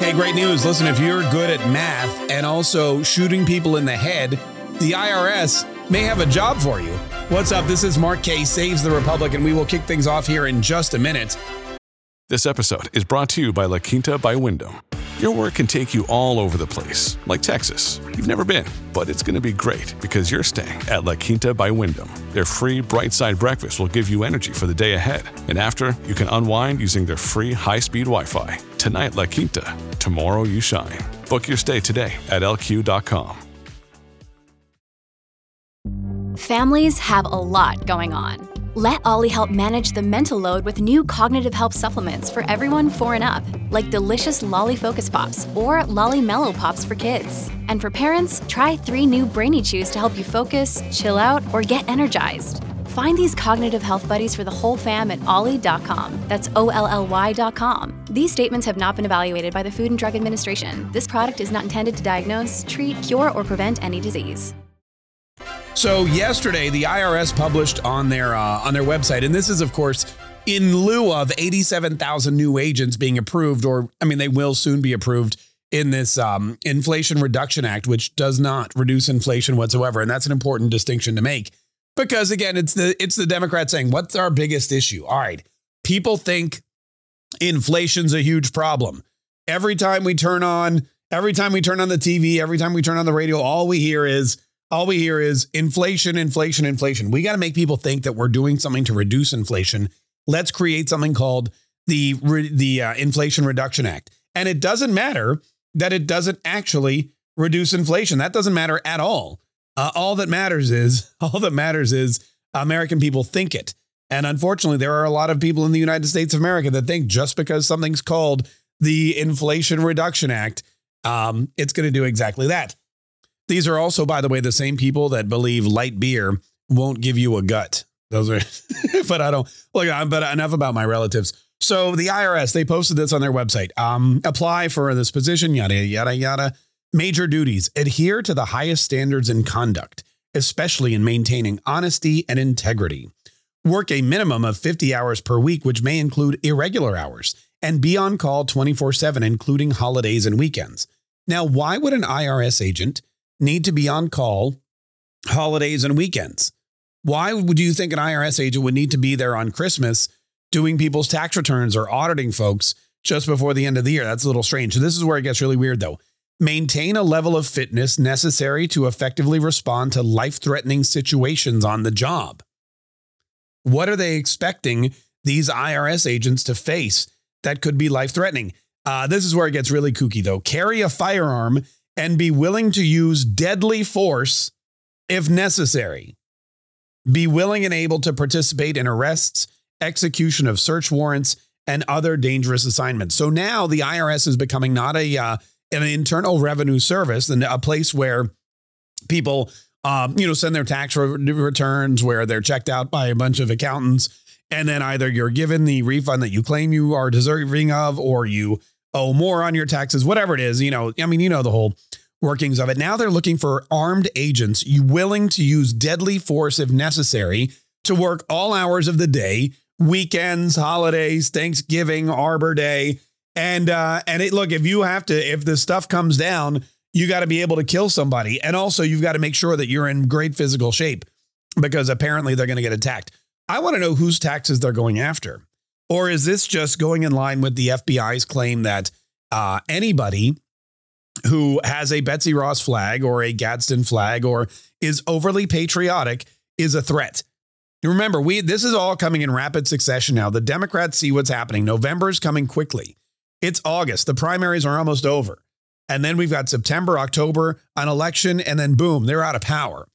Hey, great news. Listen, if you're good at math and also shooting people in the head, the IRS may have a job for you. What's up? This is Mark Kaye Saves the Republic, and we will kick things off here in just a minute. This episode is brought to you by La Quinta by Wyndham. Your work can take you all over the place, like Texas. You've never been, but it's going to be great because you're staying at La Quinta by Wyndham. Their free bright side breakfast will give you energy for the day ahead. And after, you can unwind using their free high speed Wi Fi. Tonight, La Quinta. Tomorrow, you shine. Book your stay today at lq.com. Families have a lot going on. Let OLLY help manage the mental load with new cognitive help supplements for everyone four and up, like delicious Lolly Focus Pops or Lolly Mellow Pops for kids. And for parents, try three new Brainy Chews to help you focus, chill out, or get energized. Find these cognitive health buddies for the whole fam at olly.com. That's O L L Y.com. These statements have not been evaluated by the Food and Drug Administration. This product is not intended to diagnose, treat, cure, or prevent any disease. So yesterday, the IRS published on their uh, on their website, and this is, of course, in lieu of 87,000 new agents being approved, or I mean, they will soon be approved in this um, Inflation Reduction Act, which does not reduce inflation whatsoever, and that's an important distinction to make because again, it's the it's the Democrats saying, "What's our biggest issue?" All right, people think inflation's a huge problem. Every time we turn on, every time we turn on the TV, every time we turn on the radio, all we hear is all we hear is inflation, inflation, inflation. We got to make people think that we're doing something to reduce inflation. Let's create something called the the uh, Inflation Reduction Act. And it doesn't matter that it doesn't actually reduce inflation. That doesn't matter at all. Uh, all that matters is all that matters is American people think it. And unfortunately, there are a lot of people in the United States of America that think just because something's called the Inflation Reduction Act, um, it's going to do exactly that. These are also, by the way, the same people that believe light beer won't give you a gut. Those are, but I don't look. But enough about my relatives. So the IRS they posted this on their website. Um, apply for this position. Yada yada yada. Major duties: adhere to the highest standards in conduct, especially in maintaining honesty and integrity. Work a minimum of 50 hours per week, which may include irregular hours, and be on call 24 7, including holidays and weekends. Now, why would an IRS agent need to be on call holidays and weekends. Why would you think an IRS agent would need to be there on Christmas doing people's tax returns or auditing folks just before the end of the year? That's a little strange. So this is where it gets really weird though. Maintain a level of fitness necessary to effectively respond to life-threatening situations on the job. What are they expecting these IRS agents to face that could be life-threatening? Uh, this is where it gets really kooky though. Carry a firearm and be willing to use deadly force if necessary. Be willing and able to participate in arrests, execution of search warrants, and other dangerous assignments. So now the IRS is becoming not a uh, an internal revenue service and a place where people um, you know send their tax re- returns where they're checked out by a bunch of accountants and then either you're given the refund that you claim you are deserving of or you owe more on your taxes, whatever it is. You know, I mean, you know the whole workings of it. Now they're looking for armed agents you willing to use deadly force if necessary to work all hours of the day, weekends, holidays, Thanksgiving, Arbor Day. And uh and it look, if you have to if the stuff comes down, you got to be able to kill somebody. And also you've got to make sure that you're in great physical shape because apparently they're going to get attacked. I want to know whose taxes they're going after. Or is this just going in line with the FBI's claim that uh, anybody who has a Betsy Ross flag or a Gadsden flag or is overly patriotic is a threat? Remember, we this is all coming in rapid succession now. The Democrats see what's happening. November is coming quickly. It's August. The primaries are almost over. And then we've got September, October, an election, and then boom, they're out of power.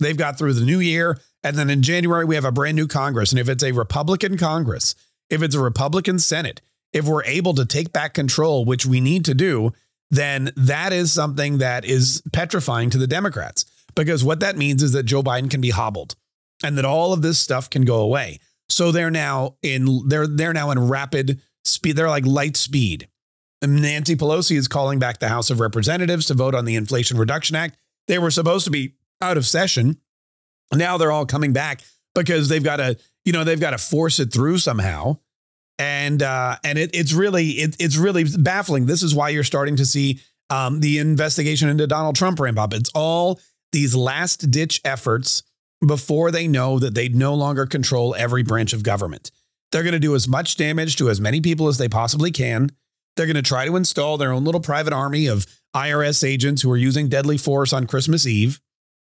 They've got through the new year. And then in January, we have a brand new Congress. And if it's a Republican Congress, if it's a Republican Senate, if we're able to take back control, which we need to do, then that is something that is petrifying to the Democrats. Because what that means is that Joe Biden can be hobbled and that all of this stuff can go away. So they're now in they're they're now in rapid speed. They're like light speed. And Nancy Pelosi is calling back the House of Representatives to vote on the Inflation Reduction Act. They were supposed to be out of session. Now they're all coming back because they've got to, you know, they've got to force it through somehow. And uh, and it, it's really it, it's really baffling. This is why you're starting to see um, the investigation into Donald Trump ramp up. It's all these last ditch efforts before they know that they no longer control every branch of government. They're going to do as much damage to as many people as they possibly can. They're going to try to install their own little private army of IRS agents who are using deadly force on Christmas Eve.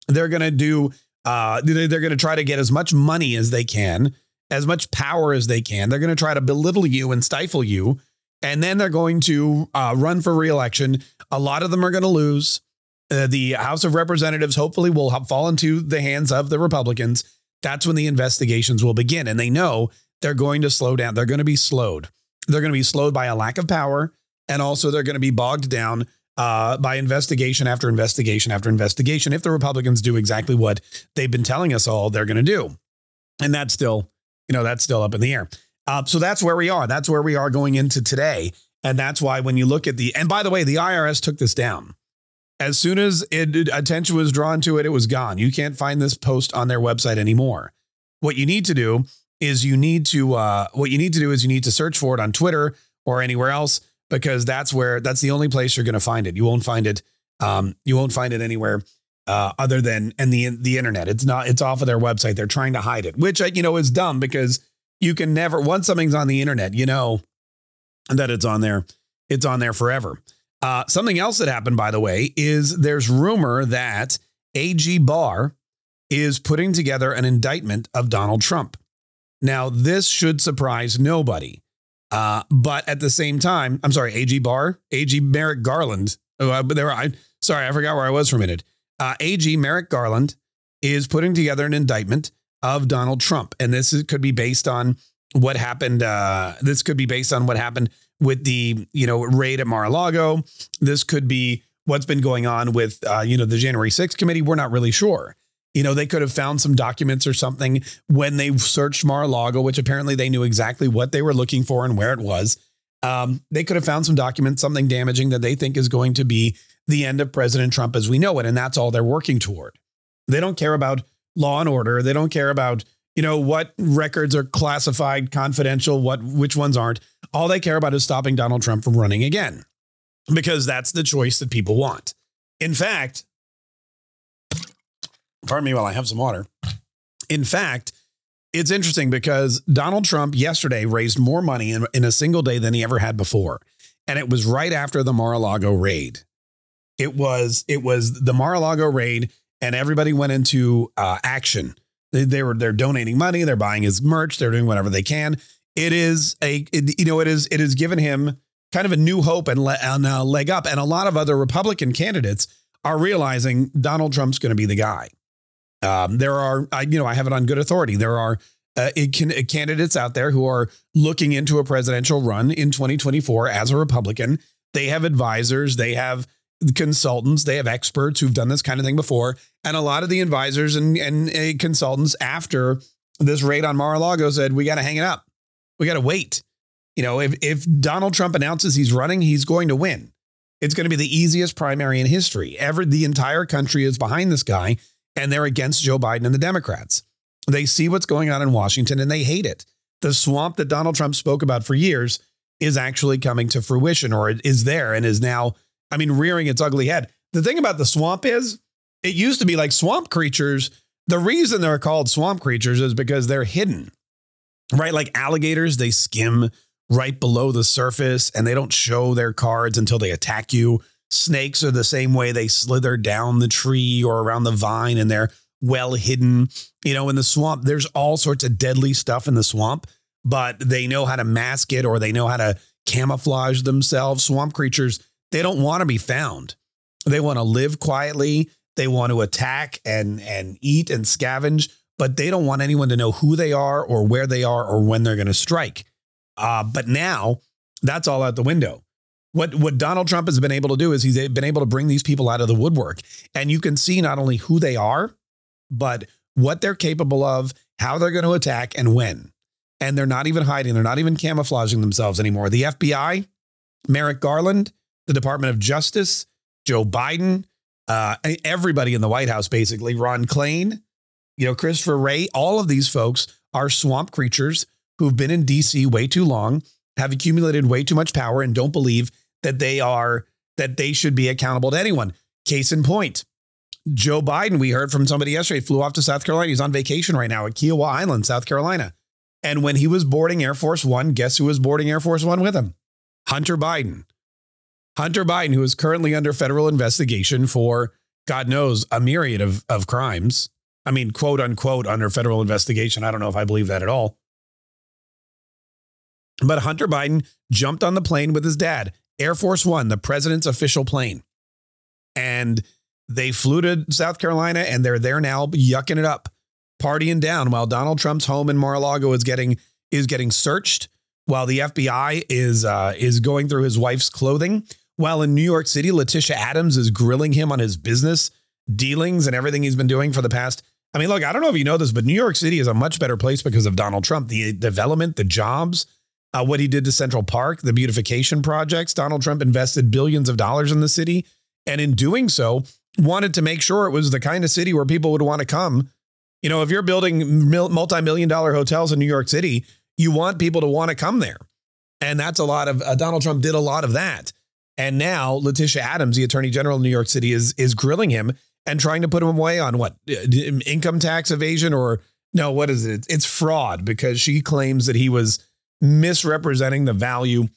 They're going to do, uh, they're going to try to get as much money as they can, as much power as they can. They're going to try to belittle you and stifle you. And then they're going to uh, run for reelection. A lot of them are going to lose. Uh, the House of Representatives hopefully will fall into the hands of the Republicans. That's when the investigations will begin. And they know they're going to slow down. They're going to be slowed. They're going to be slowed by a lack of power. And also, they're going to be bogged down uh, by investigation after investigation after investigation if the Republicans do exactly what they've been telling us all they're going to do. And that's still, you know, that's still up in the air. Uh, so that's where we are. That's where we are going into today. And that's why when you look at the, and by the way, the IRS took this down as soon as it, attention was drawn to it, it was gone. You can't find this post on their website anymore. What you need to do is you need to uh, what you need to do is you need to search for it on Twitter or anywhere else because that's where that's the only place you're going to find it. You won't find it. Um, you won't find it anywhere uh, other than and the the internet. It's not. It's off of their website. They're trying to hide it, which you know is dumb because you can never once something's on the internet, you know that it's on there. It's on there forever. Uh, something else that happened, by the way, is there's rumor that AG Barr is putting together an indictment of Donald Trump. Now, this should surprise nobody. Uh, but at the same time, I'm sorry, AG Barr, AG Merrick Garland. Uh, but there, I sorry, I forgot where I was for a minute. Uh, AG Merrick Garland is putting together an indictment of Donald Trump, and this is, could be based on what happened. Uh, this could be based on what happened with the you know raid at Mar-a-Lago. This could be what's been going on with uh, you know the January 6th committee. We're not really sure. You know, they could have found some documents or something when they searched Mar-a-Lago, which apparently they knew exactly what they were looking for and where it was. Um, they could have found some documents, something damaging that they think is going to be the end of President Trump as we know it, and that's all they're working toward. They don't care about law and order. They don't care about you know what records are classified confidential what which ones aren't all they care about is stopping donald trump from running again because that's the choice that people want in fact pardon me while i have some water. In fact it's interesting because donald trump yesterday raised more money in, in a single day than he ever had before. And it was right after the mar-a-lago raid. It was it was the mar-a-lago raid and everybody went into uh, action. They, they were they're donating money, they're buying his merch, they're doing whatever they can. It is a it, you know it is it has given him kind of a new hope and, le, and a leg up, and a lot of other Republican candidates are realizing Donald Trump's going to be the guy. Um, there are, I, you know, I have it on good authority. There are uh, can, uh, candidates out there who are looking into a presidential run in 2024 as a Republican. They have advisors, they have consultants, they have experts who've done this kind of thing before. And a lot of the advisors and, and uh, consultants after this raid on Mar-a-Lago said, we got to hang it up. We got to wait. You know, if, if Donald Trump announces he's running, he's going to win. It's going to be the easiest primary in history. Ever the entire country is behind this guy and they're against Joe Biden and the Democrats. They see what's going on in Washington and they hate it. The swamp that Donald Trump spoke about for years is actually coming to fruition or is there and is now I mean, rearing its ugly head. The thing about the swamp is, it used to be like swamp creatures. The reason they're called swamp creatures is because they're hidden, right? Like alligators, they skim right below the surface and they don't show their cards until they attack you. Snakes are the same way they slither down the tree or around the vine and they're well hidden. You know, in the swamp, there's all sorts of deadly stuff in the swamp, but they know how to mask it or they know how to camouflage themselves. Swamp creatures they don't want to be found. They want to live quietly. They want to attack and and eat and scavenge, but they don't want anyone to know who they are or where they are or when they're going to strike. Uh, but now That's all out the window. What what Donald Trump has been able to do is he's been able to bring these people out of the woodwork, and you can see not only who they are, but what they're capable of, how they're going to attack, and when. And they're not even hiding; they're not even camouflaging themselves anymore. The FBI, Merrick Garland, the Department of Justice, Joe Biden, uh, everybody in the White House, basically, Ron Klain, you know, Christopher Wray, all of these folks are swamp creatures who've been in DC way too long, have accumulated way too much power, and don't believe that they are that they should be accountable to anyone. Case in point, Joe Biden, we heard from somebody yesterday, flew off to South Carolina. He's on vacation right now at Kiawah Island, South Carolina. And when he was boarding Air Force One, guess who was boarding Air Force One with him? Hunter Biden. Hunter Biden, who is currently under federal investigation for God knows a myriad of, of crimes. I mean, quote unquote, under federal investigation. I don't know if I believe that at all. But Hunter Biden jumped on the plane with his dad, Air Force One, the president's official plane. And they flew to South Carolina and they're there now, yucking it up, partying down while Donald Trump's home in Mar-a-Lago is getting is getting searched, while the FBI is uh, is going through his wife's clothing. While in New York City, Letitia Adams is grilling him on his business dealings and everything he's been doing for the past. I mean, look, I don't know if you know this, but New York City is a much better place because of Donald Trump. The development, the jobs, uh, what he did to Central Park, the beautification projects. Donald Trump invested billions of dollars in the city. And in doing so, wanted to make sure it was the kind of city where people would want to come. You know, if you're building multi million dollar hotels in New York City, you want people to want to come there. And that's a lot of uh, Donald Trump did a lot of that. And now Letitia Adams, the attorney general of New York City, is is grilling him and trying to put him away on what uh, income tax evasion or no, what is it? It's fraud because she claims that he was misrepresenting the value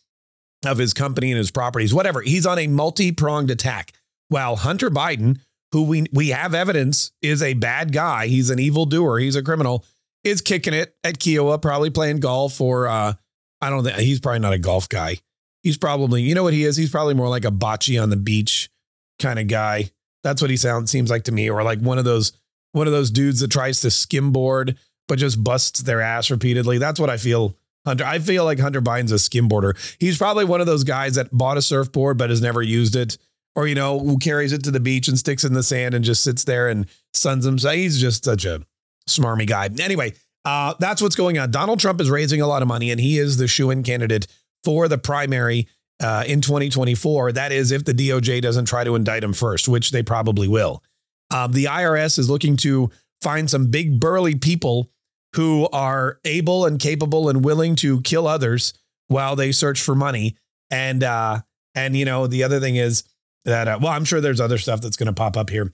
of his company and his properties, whatever. He's on a multi pronged attack. While Hunter Biden, who we, we have evidence is a bad guy, he's an evil doer, he's a criminal, is kicking it at Kiawah, probably playing golf or, uh, I don't think he's probably not a golf guy. He's probably, you know what he is? He's probably more like a bocce on the beach kind of guy. That's what he sounds seems like to me, or like one of those one of those dudes that tries to skimboard but just busts their ass repeatedly. That's what I feel Hunter, I feel like Hunter Biden's a skimboarder. He's probably one of those guys that bought a surfboard but has never used it, or you know, who carries it to the beach and sticks in the sand and just sits there and suns himself. He's just such a smarmy guy. Anyway, uh, that's what's going on. Donald Trump is raising a lot of money, and he is the shoe-in candidate for the primary uh, in 2024. That is, if the DOJ doesn't try to indict him first, which they probably will. Um, the IRS is looking to find some big burly people who are able and capable and willing to kill others while they search for money. And uh, and you know the other thing is that uh, well, I'm sure there's other stuff that's going to pop up here.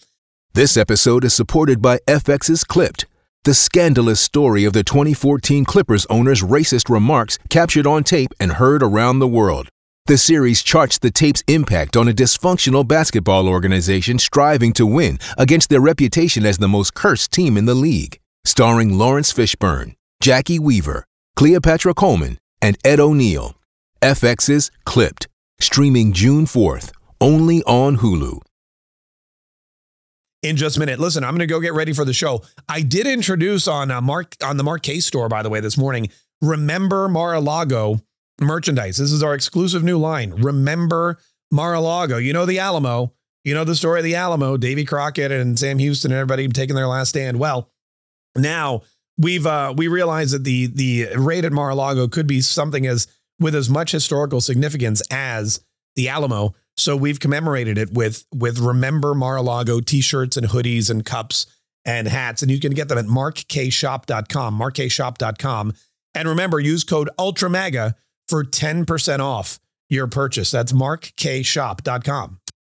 This episode is supported by FX's Clipped, the scandalous story of the 2014 Clippers owner's racist remarks captured on tape and heard around the world. The series charts the tape's impact on a dysfunctional basketball organization striving to win against their reputation as the most cursed team in the league starring Laurence Fishburne, Jacki Weaver, Cleopatra Coleman, and Ed O'Neill. FX's Clipped, streaming June 4th, only on Hulu. In just a minute, listen, I'm going to go get ready for the show. I did introduce on uh, Mark on the Mark Kaye's store, by the way, this morning. Remember Mar-a-Lago merchandise. This is our exclusive new line. Remember Mar-a-Lago. You know the Alamo. You know the story of the Alamo. Davy Crockett and Sam Houston and everybody taking their last stand. Well, now we've uh, we realize that the the raid at Mar-a-Lago could be something as with as much historical significance as the Alamo. So we've commemorated it with with Remember Mar-a-Lago t-shirts and hoodies and cups and hats. And you can get them at markkshop.com, markkshop.com. And remember, use code ULTRAMAGA for 10% off your purchase. That's markkshop.com.